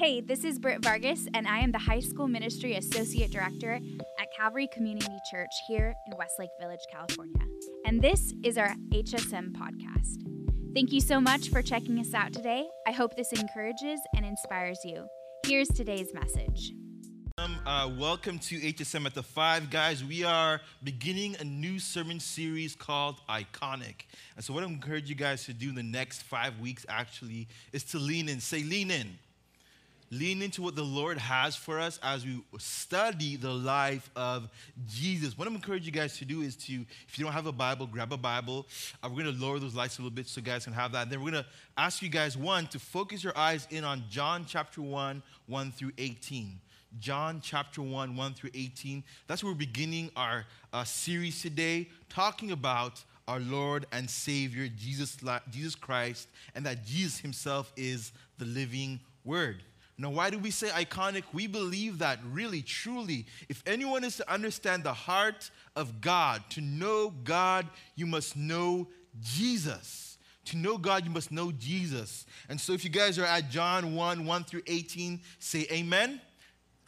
Hey, this is Britt Vargas, and I am the High School Ministry Associate Director at Calvary Community Church here in Westlake Village, California. And this is our HSM podcast. Thank you so much for checking us out today. I hope this encourages and inspires you. Here's today's message. Um, uh, welcome to HSM at the Five, guys. We are beginning a new sermon series called Iconic. And so, what I encourage you guys to do in the next five weeks actually is to lean in. Say, lean in lean into what the Lord has for us as we study the life of Jesus. What I'm encouraging you guys to do is to, if you don't have a Bible, grab a Bible. Uh, we're going to lower those lights a little bit so you guys can have that. Then we're going to ask you guys, one, to focus your eyes in on John chapter 1, 1 through 18. John chapter 1, 1 through 18. That's where we're beginning our uh, series today, talking about our Lord and Savior, Jesus, Jesus Christ, and that Jesus Himself is the living Word. Now, why do we say iconic? We believe that really, truly, if anyone is to understand the heart of God, to know God, you must know Jesus. To know God, you must know Jesus. And so, if you guys are at John 1 1 through 18, say amen.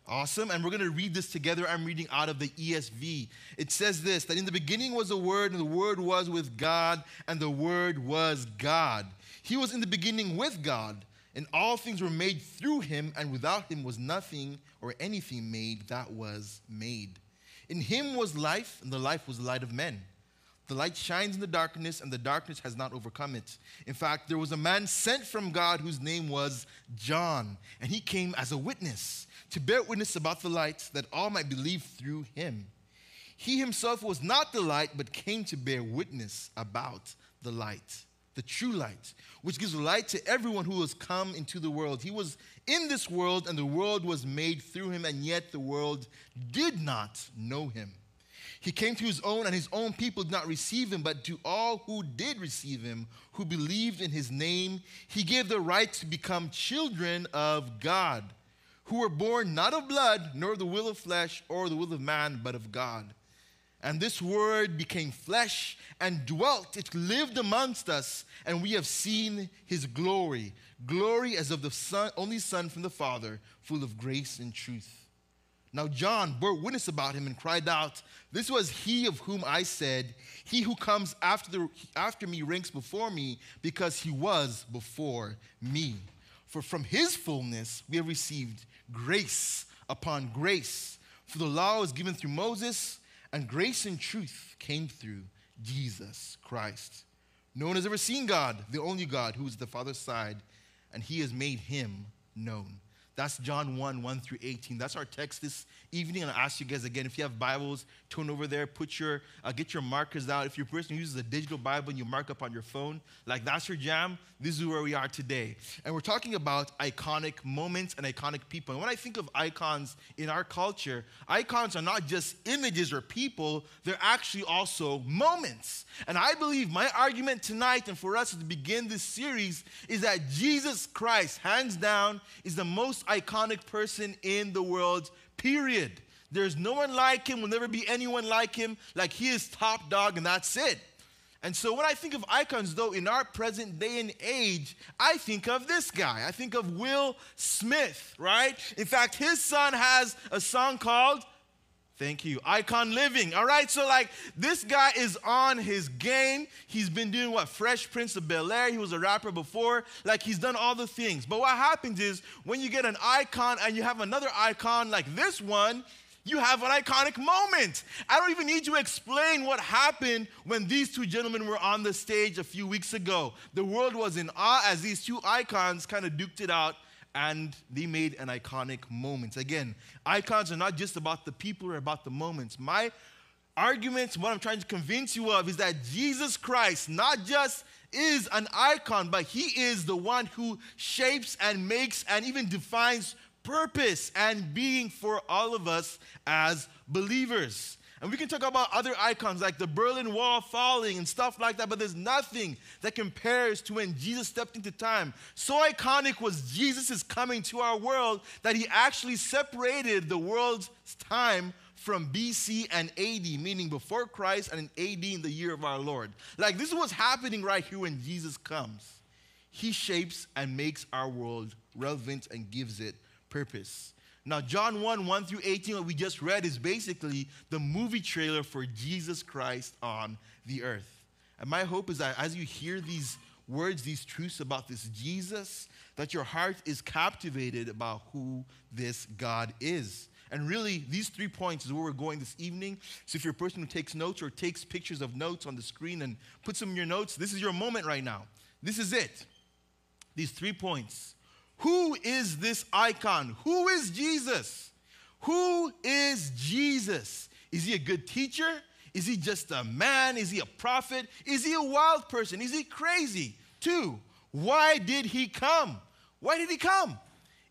Awesome. And we're going to read this together. I'm reading out of the ESV. It says this that in the beginning was the word, and the word was with God, and the word was God. He was in the beginning with God and all things were made through him, and without him was nothing or anything made that was made. In him was life, and the life was the light of men. The light shines in the darkness, and the darkness has not overcome it. In fact, there was a man sent from God whose name was John, and he came as a witness to bear witness about the light, that all might believe through him. He himself was not the light, but came to bear witness about the light the true light, which gives light to everyone who has come into the world. He was in this world, and the world was made through him, and yet the world did not know him. He came to his own, and his own people did not receive him, but to all who did receive him, who believed in his name, he gave the right to become children of God, who were born not of blood, nor the will of flesh, or the will of man, but of God. And this word became flesh and dwelt. It lived amongst us, and we have seen his glory. Glory as of the son, only Son from the Father, full of grace and truth. Now John bore witness about him and cried out, This was he of whom I said, He who comes after, the, after me ranks before me, because he was before me. For from his fullness we have received grace upon grace. For the law was given through Moses and grace and truth came through Jesus Christ. No one has ever seen God, the only God who is the Father's side, and he has made him known. That's John 1, 1 through 18. That's our text this evening. And I'll ask you guys again, if you have Bibles, turn over there, put your, uh, get your markers out. If you're person who uses a digital Bible and you mark up on your phone, like that's your jam, this is where we are today. And we're talking about iconic moments and iconic people. And when I think of icons in our culture, icons are not just images or people, they're actually also moments. And I believe my argument tonight and for us to begin this series is that Jesus Christ, hands down, is the most iconic person in the world, period. There's no one like him, will never be anyone like him. Like he is top dog, and that's it. And so when I think of icons, though, in our present day and age, I think of this guy. I think of Will Smith, right? In fact, his son has a song called Thank you. Icon Living. All right. So, like, this guy is on his game. He's been doing what? Fresh Prince of Bel Air. He was a rapper before. Like, he's done all the things. But what happens is when you get an icon and you have another icon like this one, you have an iconic moment. I don't even need to explain what happened when these two gentlemen were on the stage a few weeks ago. The world was in awe as these two icons kind of duked it out and they made an iconic moment. Again, icons are not just about the people or about the moments. My argument, what I'm trying to convince you of, is that Jesus Christ not just is an icon, but he is the one who shapes and makes and even defines purpose and being for all of us as believers. And we can talk about other icons like the Berlin Wall falling and stuff like that, but there's nothing that compares to when Jesus stepped into time. So iconic was Jesus' coming to our world that he actually separated the world's time from BC and AD, meaning before Christ and in AD in the year of our Lord. Like this is what's happening right here when Jesus comes. He shapes and makes our world relevant and gives it purpose. Now, John 1 1 through 18, what we just read, is basically the movie trailer for Jesus Christ on the earth. And my hope is that as you hear these words, these truths about this Jesus, that your heart is captivated about who this God is. And really, these three points is where we're going this evening. So if you're a person who takes notes or takes pictures of notes on the screen and puts them in your notes, this is your moment right now. This is it. These three points. Who is this icon? Who is Jesus? Who is Jesus? Is he a good teacher? Is he just a man? Is he a prophet? Is he a wild person? Is he crazy? Two, why did he come? Why did he come?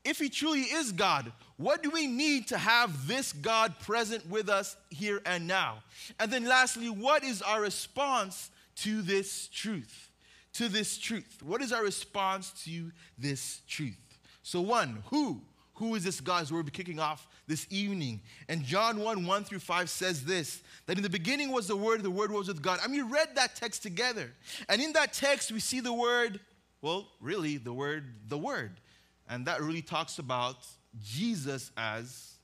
If he truly is God, what do we need to have this God present with us here and now? And then lastly, what is our response to this truth? To this truth. What is our response to this truth? So, one, who? Who is this God? So we'll be kicking off this evening. And John 1 1 through 5 says this that in the beginning was the Word, the Word was with God. I mean, you read that text together. And in that text, we see the word, well, really, the word, the Word. And that really talks about Jesus as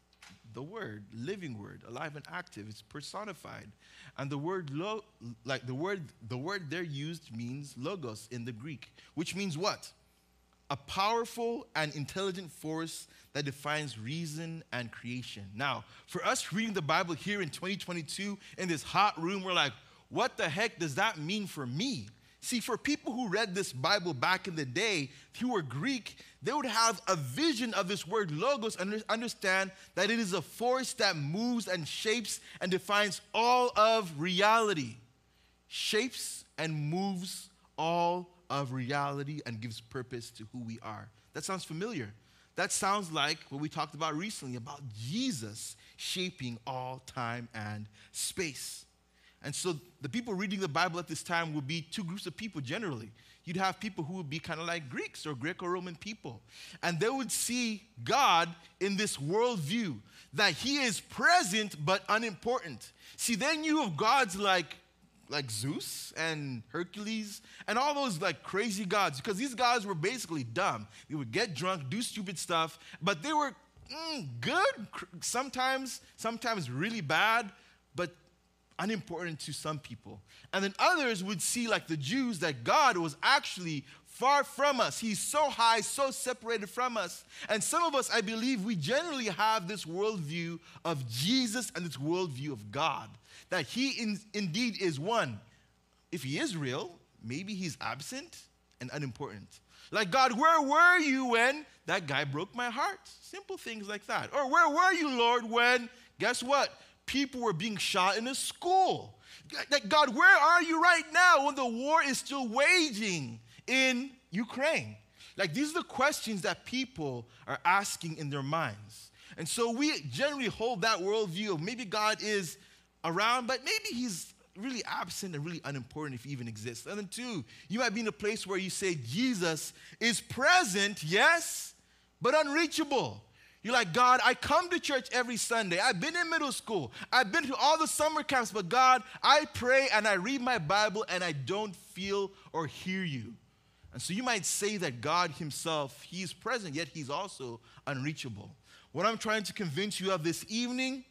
the Word, living Word, alive and active. It's personified. And the word, lo, like the word, the word there used means logos in the Greek, which means what? A powerful and intelligent force that defines reason and creation. Now, for us reading the Bible here in 2022 in this hot room, we're like, what the heck does that mean for me? See, for people who read this Bible back in the day, you were Greek, they would have a vision of this word logos and understand that it is a force that moves and shapes and defines all of reality. Shapes and moves all of reality and gives purpose to who we are. That sounds familiar. That sounds like what we talked about recently about Jesus shaping all time and space. And so the people reading the Bible at this time would be two groups of people generally. You'd have people who would be kind of like Greeks or Greco Roman people. And they would see God in this worldview that He is present but unimportant. See, they knew of gods like, like Zeus and Hercules and all those like crazy gods because these guys were basically dumb. They would get drunk, do stupid stuff, but they were mm, good, sometimes, sometimes really bad, but unimportant to some people. And then others would see, like the Jews, that God was actually far from us. He's so high, so separated from us. And some of us, I believe, we generally have this worldview of Jesus and this worldview of God, that He in, indeed is one. If He is real, maybe He's absent and unimportant. Like, God, where were you when that guy broke my heart? Simple things like that. Or where were you, Lord, when, guess what? People were being shot in a school. Like, God, where are you right now when the war is still waging in Ukraine? Like, these are the questions that people are asking in their minds. And so we generally hold that worldview of maybe God is around, but maybe he's really absent and really unimportant if he even exists. And then, two, you might be in a place where you say Jesus is present, yes, but unreachable. You're like, God, I come to church every Sunday. I've been in middle school. I've been to all the summer camps, but God, I pray and I read my Bible and I don't feel or hear you. And so you might say that God Himself, He is present, yet He's also unreachable. What I'm trying to convince you of this evening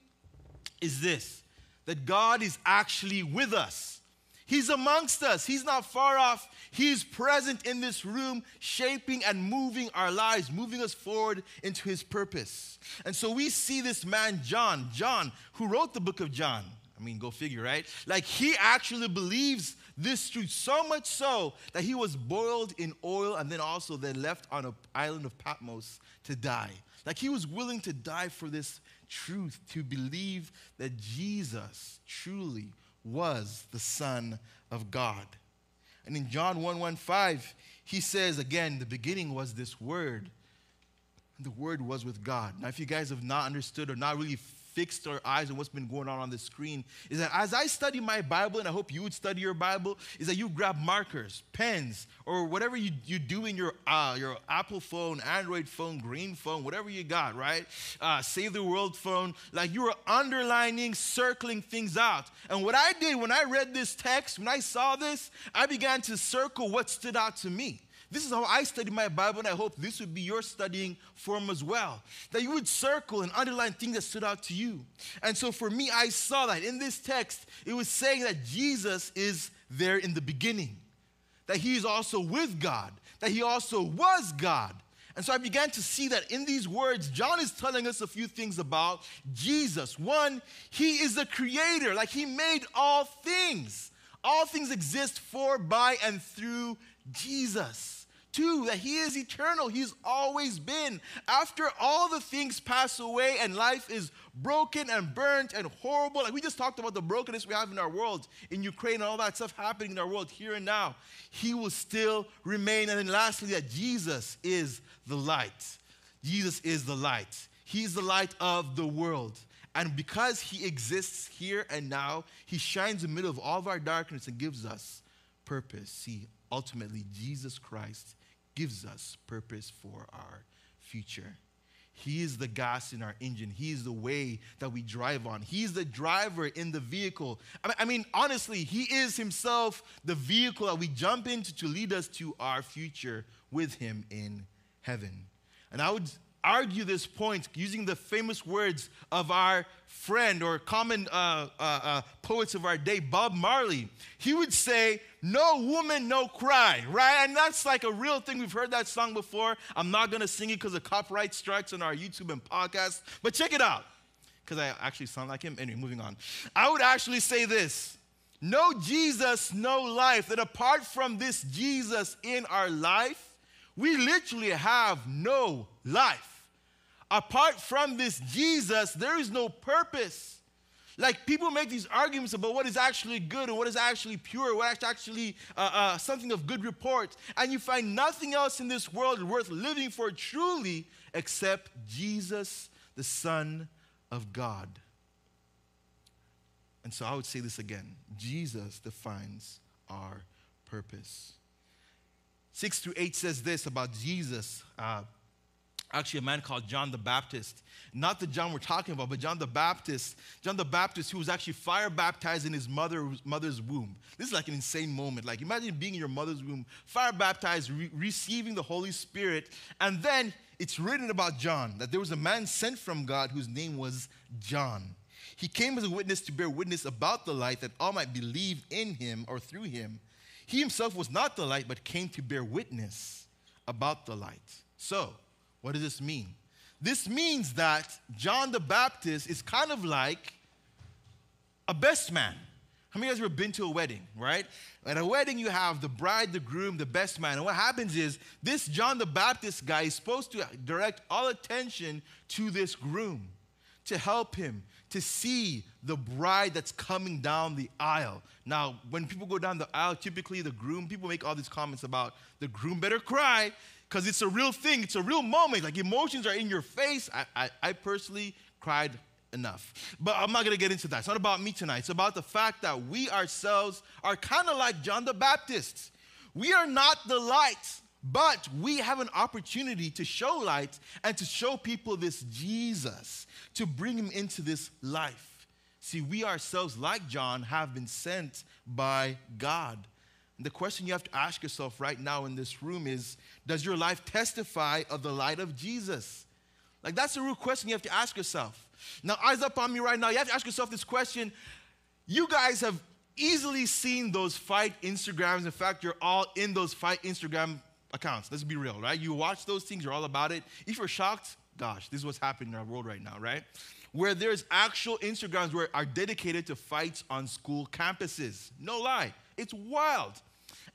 is this that God is actually with us. He's amongst us. He's not far off. He's present in this room, shaping and moving our lives, moving us forward into his purpose. And so we see this man, John, John, who wrote the book of John. I mean, go figure, right? Like he actually believes this truth so much so that he was boiled in oil and then also then left on an island of Patmos to die. Like he was willing to die for this truth, to believe that Jesus truly was the Son of God. And in John 1 1 5, he says again, the beginning was this word. The word was with God. Now, if you guys have not understood or not really fixed our eyes on what's been going on on the screen is that as I study my Bible, and I hope you would study your Bible, is that you grab markers, pens, or whatever you, you do in your, uh, your Apple phone, Android phone, green phone, whatever you got, right? Uh, Save the World phone. Like you were underlining, circling things out. And what I did when I read this text, when I saw this, I began to circle what stood out to me. This is how I study my Bible, and I hope this would be your studying form as well. That you would circle and underline things that stood out to you. And so for me, I saw that in this text, it was saying that Jesus is there in the beginning, that he is also with God, that he also was God. And so I began to see that in these words, John is telling us a few things about Jesus. One, he is the creator, like he made all things. All things exist for, by, and through Jesus. Two, that He is eternal. He's always been. After all the things pass away and life is broken and burnt and horrible, like we just talked about the brokenness we have in our world, in Ukraine and all that stuff happening in our world here and now, He will still remain. And then lastly, that Jesus is the light. Jesus is the light. He's the light of the world. And because He exists here and now, He shines in the middle of all of our darkness and gives us purpose. See, ultimately, Jesus Christ gives us purpose for our future. He is the gas in our engine. He is the way that we drive on. He's the driver in the vehicle. I mean, honestly, He is Himself the vehicle that we jump into to lead us to our future with Him in heaven. And I would argue this point using the famous words of our friend or common uh, uh, uh, poets of our day, Bob Marley. He would say, No woman, no cry, right? And that's like a real thing. We've heard that song before. I'm not to sing it because of copyright strikes on our YouTube and podcast, but check it out because I actually sound like him. Anyway, moving on. I would actually say this. No Jesus, no life. That apart from this Jesus in our life, we literally have no life. Apart from this Jesus, there is no purpose. Like people make these arguments about what is actually good and what is actually pure, what is actually uh, uh, something of good report, and you find nothing else in this world worth living for truly except Jesus, the Son of God. And so I would say this again Jesus defines our purpose. Six through eight says this about Jesus. Uh, actually a man called John the Baptist. Not the John we're talking about, but John the Baptist. John the Baptist, who was actually fire baptized in his mother, mother's womb. This is like an insane moment. Like, imagine being in your mother's womb, fire baptized, re- receiving the Holy Spirit. And then it's written about John that there was a man sent from God whose name was John. He came as a witness to bear witness about the light that all might believe in him or through him. He himself was not the light, but came to bear witness about the light. So, what does this mean? This means that John the Baptist is kind of like a best man. How many of you guys ever been to a wedding, right? At a wedding, you have the bride, the groom, the best man. And what happens is this John the Baptist guy is supposed to direct all attention to this groom, to help him, to see the bride that's coming down the aisle. Now, when people go down the aisle, typically the groom, people make all these comments about the groom better cry because it's a real thing. It's a real moment. Like emotions are in your face. I, I, I personally cried enough. But I'm not going to get into that. It's not about me tonight. It's about the fact that we ourselves are kind of like John the Baptist. We are not the light, but we have an opportunity to show light and to show people this Jesus, to bring him into this life. See, we ourselves, like John, have been sent by God. The question you have to ask yourself right now in this room is Does your life testify of the light of Jesus? Like, that's a real question you have to ask yourself. Now, eyes up on me right now. You have to ask yourself this question. You guys have easily seen those fight Instagrams. In fact, you're all in those fight Instagram accounts. Let's be real, right? You watch those things, you're all about it. If you're shocked, gosh, this is what's happening in our world right now, right? Where there's actual Instagrams where are dedicated to fights on school campuses. No lie. It's wild.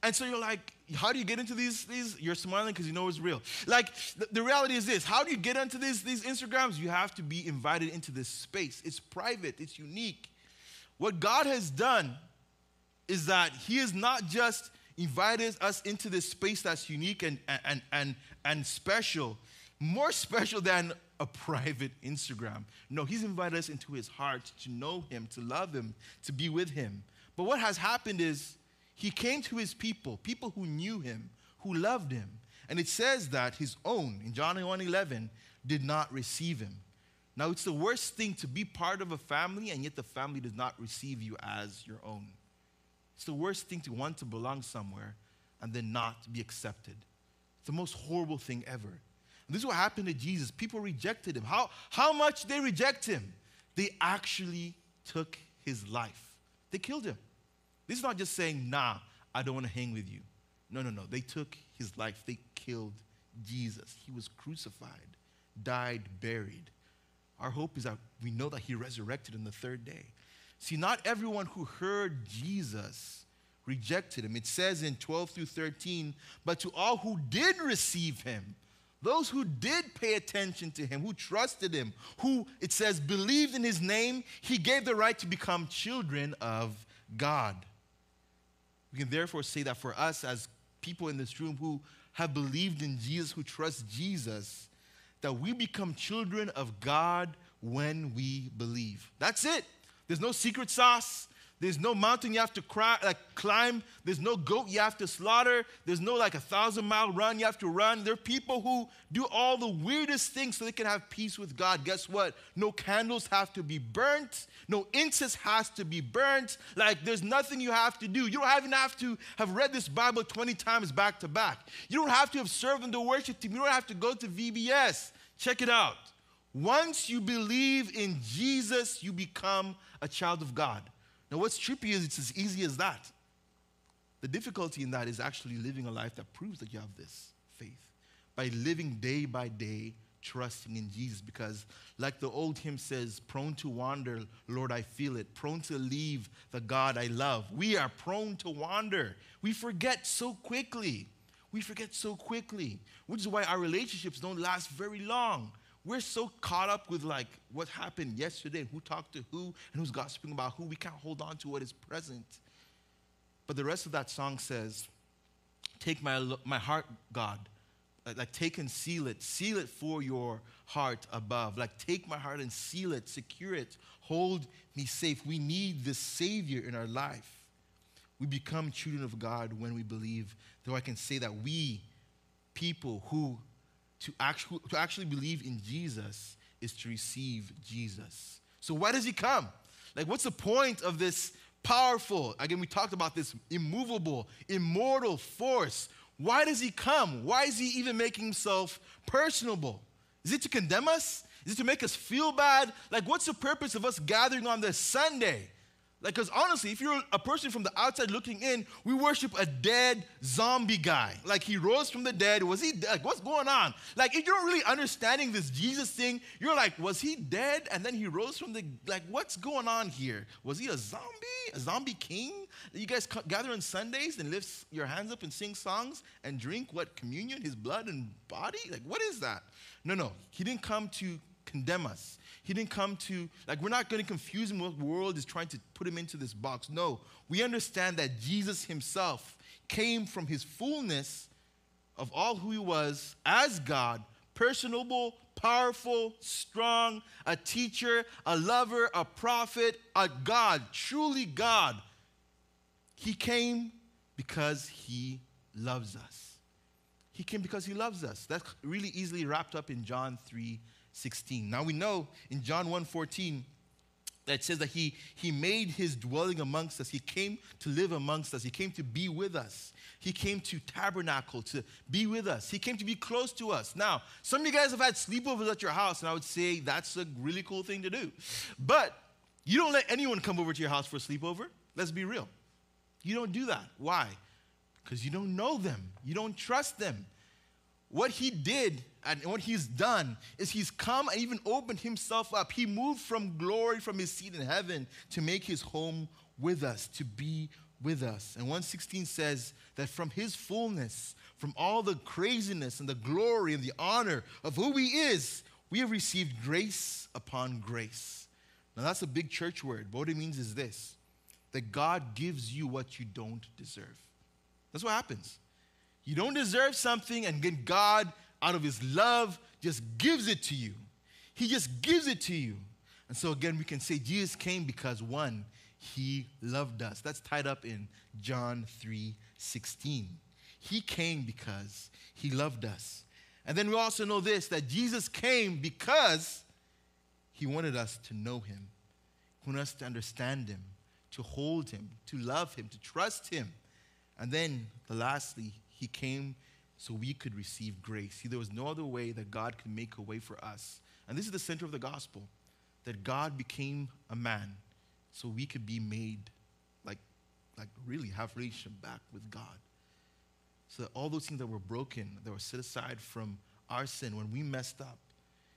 And so you're like, how do you get into these? these? You're smiling because you know it's real. Like, the, the, reality is this how do you get into these, these Instagrams? You have to be invited into this space. It's private, it's unique. What God has done is that He has not just invited us into this space that's unique and, and, and, and special, more special than a private Instagram. No, He's invited us into His heart to know Him, to love Him, to be with Him. But what has happened is, he came to his people, people who knew him, who loved him. And it says that his own, in John 1 11, did not receive him. Now, it's the worst thing to be part of a family and yet the family does not receive you as your own. It's the worst thing to want to belong somewhere and then not be accepted. It's the most horrible thing ever. And this is what happened to Jesus. People rejected him. How, how much they reject him? They actually took his life. They killed him. This is not just saying, nah, I don't want to hang with you. No, no, no. They took his life. They killed Jesus. He was crucified, died, buried. Our hope is that we know that he resurrected on the third day. See, not everyone who heard Jesus rejected him. It says in 12 through 13, but to all who did receive him, those who did pay attention to him, who trusted him, who, it says, believed in his name, he gave the right to become children of God. We can therefore say that for us as people in this room who have believed in Jesus, who trust Jesus, that we become children of God when we believe. That's it. There's no secret sauce. There's no mountain you have to cry, like, climb. There's no goat you have to slaughter. There's no like a thousand mile run you have to run. There are people who do all the weirdest things so they can have peace with God. Guess what? No candles have to be burnt. No incense has to be burnt. Like there's nothing you have to do. You don't even have to have read this Bible 20 times back to back. You don't have to have served in the worship team. You don't have to go to VBS. Check it out. Once you believe in Jesus, you become a child of God. Now, what's trippy is it's as easy as that. The difficulty in that is actually living a life that proves that you have this faith by living day by day, trusting in Jesus. Because, like the old hymn says, prone to wander, Lord, I feel it. Prone to leave the God I love. We are prone to wander. We forget so quickly. We forget so quickly, which is why our relationships don't last very long we're so caught up with like what happened yesterday, who talked to who, and who's gossiping about who, we can't hold on to what is present. But the rest of that song says, Take my, my heart, God. Like, take and seal it. Seal it for your heart above. Like, take my heart and seal it, secure it, hold me safe. We need the Savior in our life. We become children of God when we believe. Though I can say that we, people who to actually, to actually believe in Jesus is to receive Jesus. So, why does he come? Like, what's the point of this powerful, again, we talked about this immovable, immortal force? Why does he come? Why is he even making himself personable? Is it to condemn us? Is it to make us feel bad? Like, what's the purpose of us gathering on this Sunday? Like, because honestly, if you're a person from the outside looking in, we worship a dead zombie guy. Like, he rose from the dead. Was he dead? Like, what's going on? Like, if you're not really understanding this Jesus thing, you're like, was he dead and then he rose from the, like, what's going on here? Was he a zombie? A zombie king? You guys gather on Sundays and lift your hands up and sing songs and drink what? Communion, his blood and body? Like, what is that? No, no. He didn't come to condemn us. He didn't come to, like, we're not going to confuse him with the world is trying to put him into this box. No, we understand that Jesus himself came from his fullness of all who he was as God, personable, powerful, strong, a teacher, a lover, a prophet, a God, truly God. He came because he loves us. He came because he loves us. That's really easily wrapped up in John 3 16. Now we know in John 1:14 that says that he, he made his dwelling amongst us. He came to live amongst us. He came to be with us. He came to tabernacle, to be with us. He came to be close to us. Now, some of you guys have had sleepovers at your house, and I would say that's a really cool thing to do. But you don't let anyone come over to your house for a sleepover. Let's be real. You don't do that. Why? Because you don't know them, you don't trust them. What he did and what he's done is he's come and even opened himself up. He moved from glory from his seat in heaven to make his home with us, to be with us. And 116 says that from his fullness, from all the craziness and the glory and the honor of who he is, we have received grace upon grace. Now that's a big church word, but what it means is this that God gives you what you don't deserve. That's what happens. You don't deserve something, and then God, out of His love, just gives it to you. He just gives it to you. And so, again, we can say Jesus came because one, He loved us. That's tied up in John 3 16. He came because He loved us. And then we also know this that Jesus came because He wanted us to know Him, He wanted us to understand Him, to hold Him, to love Him, to trust Him. And then, the lastly, he came so we could receive grace. See, there was no other way that God could make a way for us. And this is the center of the gospel that God became a man so we could be made like, like really have relationship back with God. So that all those things that were broken, that were set aside from our sin when we messed up.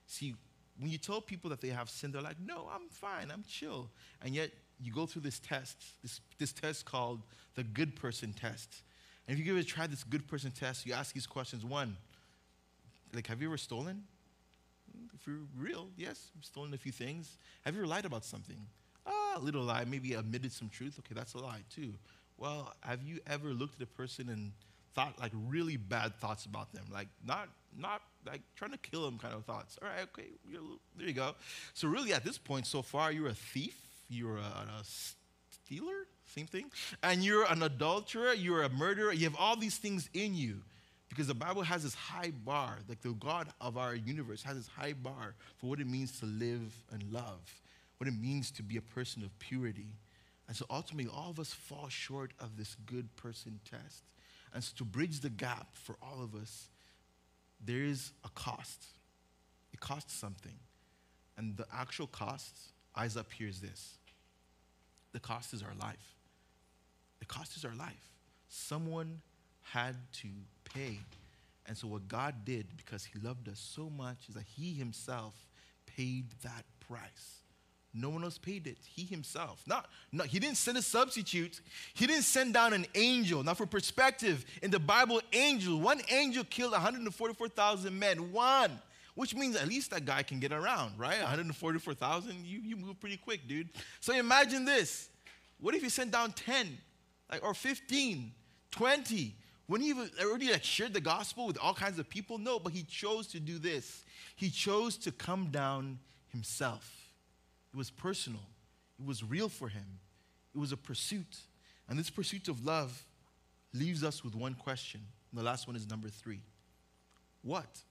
See, when you tell people that they have sin, they're like, no, I'm fine, I'm chill. And yet you go through this test, this, this test called the good person test. And if you a try, this good person test, you ask these questions. One, like, have you ever stolen? If you're real, yes, stolen a few things. Have you ever lied about something? Ah, a little lie, maybe admitted some truth. Okay, that's a lie too. Well, have you ever looked at a person and thought like really bad thoughts about them? Like not not like trying to kill them kind of thoughts. All right, okay, there you go. So really, at this point, so far, you're a thief. You're a, a stealer, same thing. And you're an adulterer. You're a murderer. You have all these things in you because the Bible has this high bar, like the God of our universe has this high bar for what it means to live and love, what it means to be a person of purity. And so ultimately, all of us fall short of this good person test. And so to bridge the gap for all of us, there is a cost. It costs something. And the actual cost, eyes up here, is this the cost is our life. The cost us our life. Someone had to pay. And so, what God did, because He loved us so much, is that He Himself paid that price. No one else paid it. He himself. Not, not, he didn't send a substitute. He didn't send down an angel. Now, for perspective, in the Bible, angel, one angel killed 144,000 men. One. Which means at least that guy can get around, right? 144,000, you, you move pretty quick, dude. So imagine this. What if he sent down 10, like, or 15, 20? When he already like shared the gospel with all kinds of people? No, but he chose to do this. He chose to come down himself. It was personal. It was real for him. It was a pursuit. And this pursuit of love leaves us with one question. And the last one is number three. What?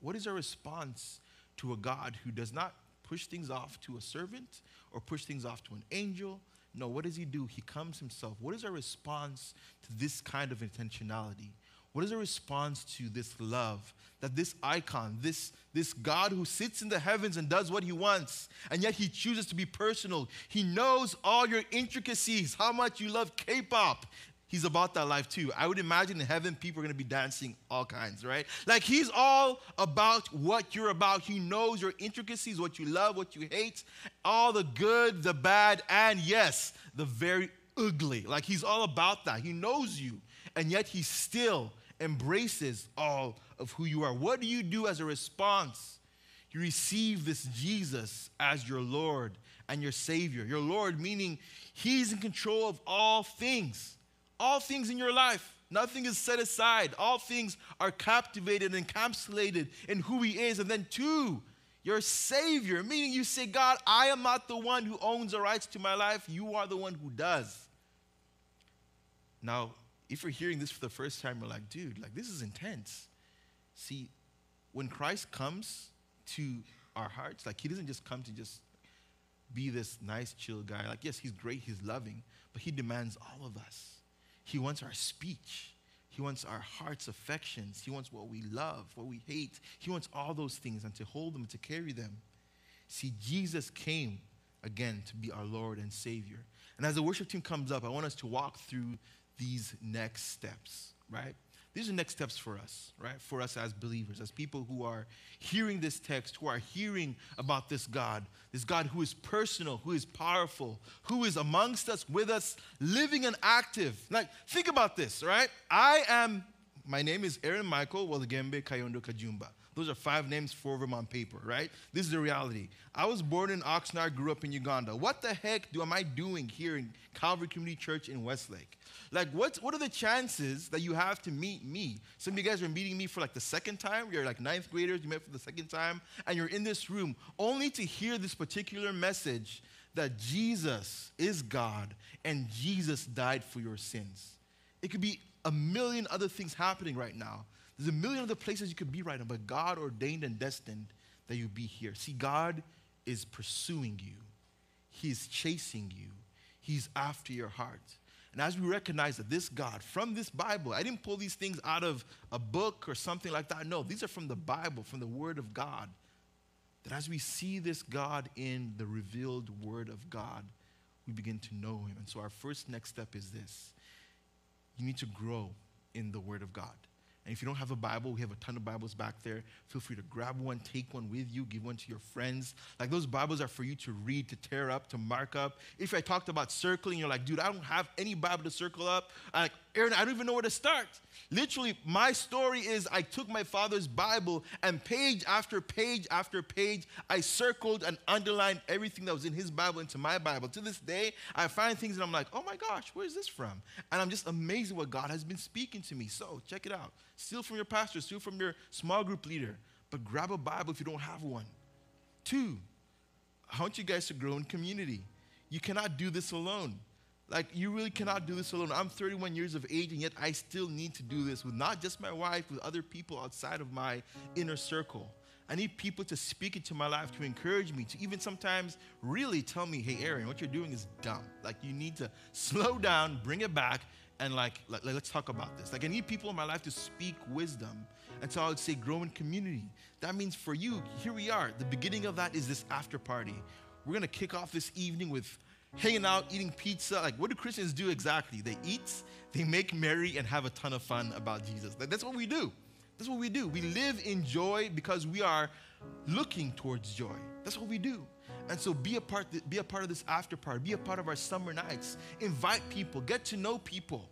What is our response to a God who does not push things off to a servant or push things off to an angel no, what does he do? He comes himself. What is our response to this kind of intentionality? What is our response to this love? That this icon, this, this God who sits in the heavens and does what he wants, and yet he chooses to be personal. He knows all your intricacies, how much you love K pop, He's about that life too. I would imagine in heaven, people are going to be dancing all kinds, right? Like he's all about what you're about. He knows your intricacies, what you love, what you hate, all the good, the bad, and yes, the very ugly. Like he's all about that. He knows you, and yet he still embraces all of who you are. What do you do as a response? You receive this Jesus as your Lord and your Savior. Your Lord, meaning he's in control of all things all things in your life. Nothing is set aside. All things are captivated and encapsulated in who He is. And then, two, your Savior, meaning you say, God, I am not the one who owns the rights to my life. You are the one who does. Now, if you're hearing this for the first time, you're like, dude, like this is intense. See, when Christ comes to our hearts, like He doesn't just come to just be this nice, chill guy. Like, yes, He's great, He's loving, but He demands all of us. He wants our speech. He wants our heart's affections. He wants what we love, what we hate. He wants all those things and to hold them, to carry them. See, Jesus came again to be our Lord and Savior. And as the worship team comes up, I want us to walk through these next steps, right? These are next steps for us, right? For us as believers, as people who are hearing this text, who are hearing about this God, this God who is personal, who is powerful, who is amongst us, with us, living and active. Like, think about this, right? I am, my name is Aaron Michael Walagembe Kayondo Kajumba. Those are five names, four of them on paper, right? This is the reality. I was born in Oxnard, grew up in Uganda. What the heck do am I doing here in Calvary Community Church in Westlake? Like, what, what are the chances that you have to meet me? Some of you guys are meeting me for like the second time. You're like ninth graders, you met for the second time, and you're in this room only to hear this particular message that Jesus is God and Jesus died for your sins. It could be a million other things happening right now. There's a million other places you could be right now, but God ordained and destined that you be here. See, God is pursuing you, He's chasing you, He's after your heart. And as we recognize that this God, from this Bible, I didn't pull these things out of a book or something like that. No, these are from the Bible, from the Word of God. That as we see this God in the revealed Word of God, we begin to know Him. And so our first next step is this you need to grow in the Word of God. And if you don't have a Bible, we have a ton of Bibles back there. Feel free to grab one, take one with you, give one to your friends. Like those Bibles are for you to read, to tear up, to mark up. If I talked about circling, you're like, dude, I don't have any Bible to circle up. Like, Aaron, I don't even know where to start. Literally, my story is I took my father's Bible and page after page after page, I circled and underlined everything that was in his Bible into my Bible. To this day, I find things and I'm like, oh my gosh, where is this from? And I'm just amazed at what God has been speaking to me. So check it out. Steal from your pastor, steal from your small group leader, but grab a Bible if you don't have one. Two, I want you guys to grow in community. You cannot do this alone. Like, you really cannot do this alone. I'm 31 years of age, and yet I still need to do this with not just my wife, with other people outside of my inner circle. I need people to speak into my life to encourage me, to even sometimes really tell me, hey, Aaron, what you're doing is dumb. Like, you need to slow down, bring it back, and like, like, let's talk about this. Like, I need people in my life to speak wisdom. And so I would say, grow in community. That means for you, here we are. The beginning of that is this after party. We're gonna kick off this evening with hanging out, eating pizza. Like, what do Christians do exactly? They eat, they make merry, and have a ton of fun about Jesus. That's what we do. That's what we do. We live in joy because we are looking towards joy. That's what we do. And so be a part be a part of this after party. Be a part of our summer nights. Invite people, get to know people.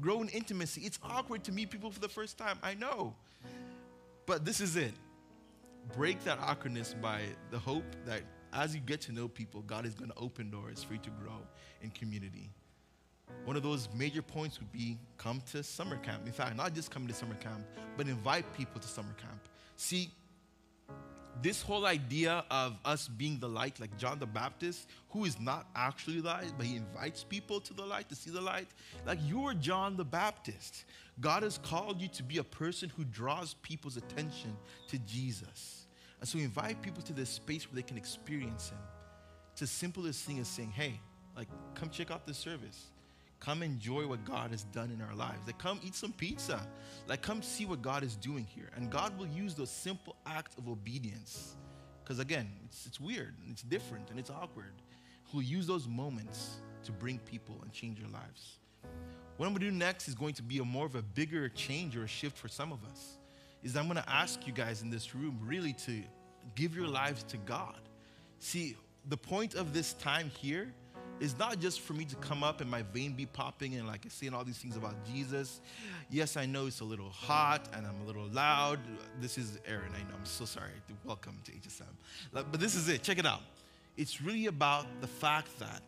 Grow in intimacy. It's awkward to meet people for the first time. I know. But this is it. Break that awkwardness by the hope that as you get to know people, God is going to open doors for you to grow in community. One of those major points would be come to summer camp. In fact, not just come to summer camp, but invite people to summer camp. See, this whole idea of us being the light, like John the Baptist, who is not actually light, but he invites people to the light to see the light. Like you're John the Baptist. God has called you to be a person who draws people's attention to Jesus. And so we invite people to this space where they can experience him. It's as simple as thing as saying, hey, like come check out this service. Come enjoy what God has done in our lives. Like, come eat some pizza. Like, come see what God is doing here. And God will use those simple acts of obedience. Because again, it's, it's weird and it's different and it's awkward. He'll use those moments to bring people and change their lives. What I'm gonna do next is going to be a more of a bigger change or a shift for some of us. Is I'm gonna ask you guys in this room really to give your lives to God. See, the point of this time here is not just for me to come up and my vein be popping and like saying all these things about Jesus. Yes, I know it's a little hot and I'm a little loud. This is Aaron. I know. I'm so sorry. Welcome to HSM. But this is it. Check it out. It's really about the fact that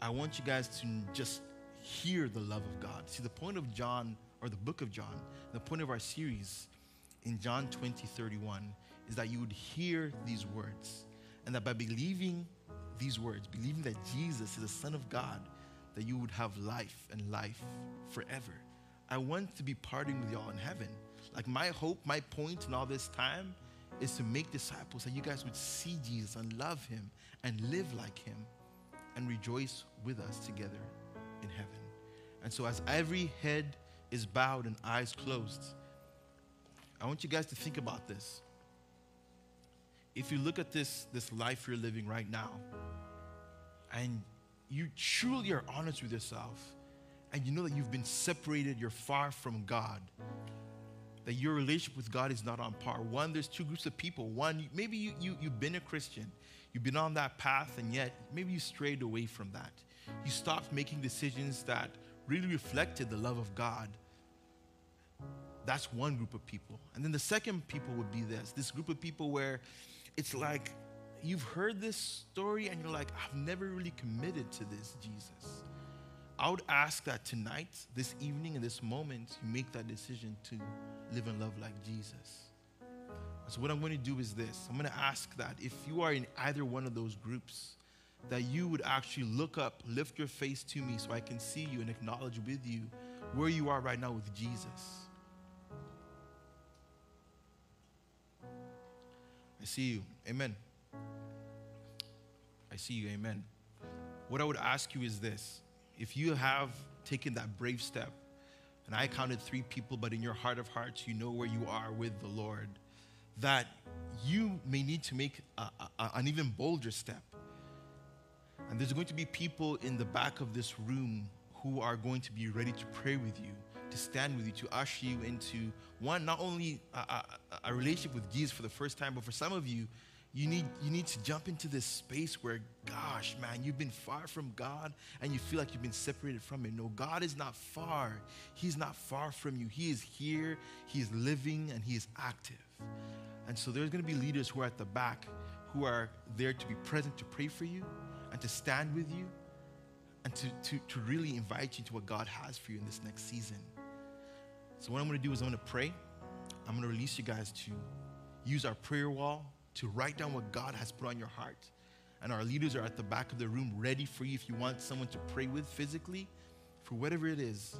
I want you guys to just hear the love of God. See, the point of John, or the book of John, the point of our series in John 20, 31, is that you would hear these words. And that by believing these words, believing that Jesus is the Son of God, that you would have life and life forever. I want to be partying with y'all in heaven. Like my hope, my point in all this time is to make disciples that you guys would see Jesus and love him and live like him and rejoice with us together in heaven. And so as every head is bowed and eyes closed, I want you guys to think about this. If you look at this, this life you're living right now, and you truly are honest with yourself and you know that you've been separated, you're far from God, that your relationship with God is not on par. One, there's two groups of people. One, maybe you, you, you've been a Christian, you've been on that path, and yet maybe you strayed away from that. You stopped making decisions that really reflected the love of God. That's one group of people. And then the second people would be this this group of people where it's like you've heard this story and you're like, I've never really committed to this, Jesus. I would ask that tonight, this evening, in this moment, you make that decision to live and love like Jesus. So, what I'm going to do is this I'm going to ask that if you are in either one of those groups, that you would actually look up, lift your face to me so I can see you and acknowledge with you where you are right now with Jesus. I see you. Amen. I see you. Amen. What I would ask you is this if you have taken that brave step, and I counted three people, but in your heart of hearts, you know where you are with the Lord, that you may need to make a, a, an even bolder step. And there's going to be people in the back of this room who are going to be ready to pray with you, to stand with you, to usher you into one, not only a, a, a relationship with Jesus for the first time, but for some of you, you need, you need to jump into this space where, gosh, man, you've been far from God and you feel like you've been separated from Him. No, God is not far. He's not far from you. He is here, He is living, and He is active. And so there's going to be leaders who are at the back who are there to be present to pray for you and to stand with you and to, to, to really invite you to what God has for you in this next season. So, what I'm going to do is I'm going to pray. I'm going to release you guys to use our prayer wall to write down what God has put on your heart. And our leaders are at the back of the room ready for you if you want someone to pray with physically. For whatever it is,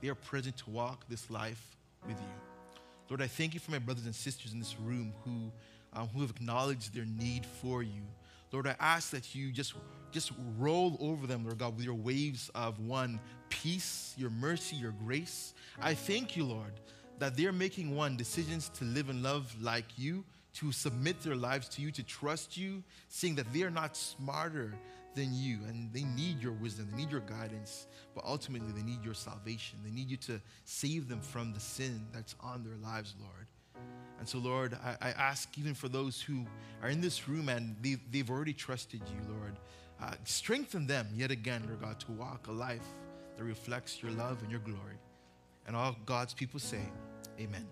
they are present to walk this life with you. Lord, I thank you for my brothers and sisters in this room who, um, who have acknowledged their need for you. Lord, I ask that you just, just roll over them, Lord God, with your waves of one, peace, your mercy, your grace. I thank you, Lord, that they're making one, decisions to live and love like you, to submit their lives to you, to trust you, seeing that they are not smarter than you and they need your wisdom, they need your guidance, but ultimately they need your salvation. They need you to save them from the sin that's on their lives, Lord. And so, Lord, I, I ask even for those who are in this room and they've, they've already trusted you, Lord, uh, strengthen them yet again, Lord God, to walk a life that reflects your love and your glory. And all God's people say, Amen.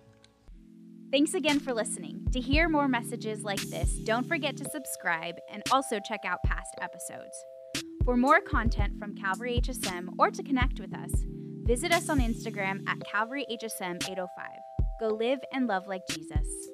Thanks again for listening. To hear more messages like this, don't forget to subscribe and also check out past episodes. For more content from Calvary HSM or to connect with us, visit us on Instagram at Calvary HSM 805. Go live and love like Jesus.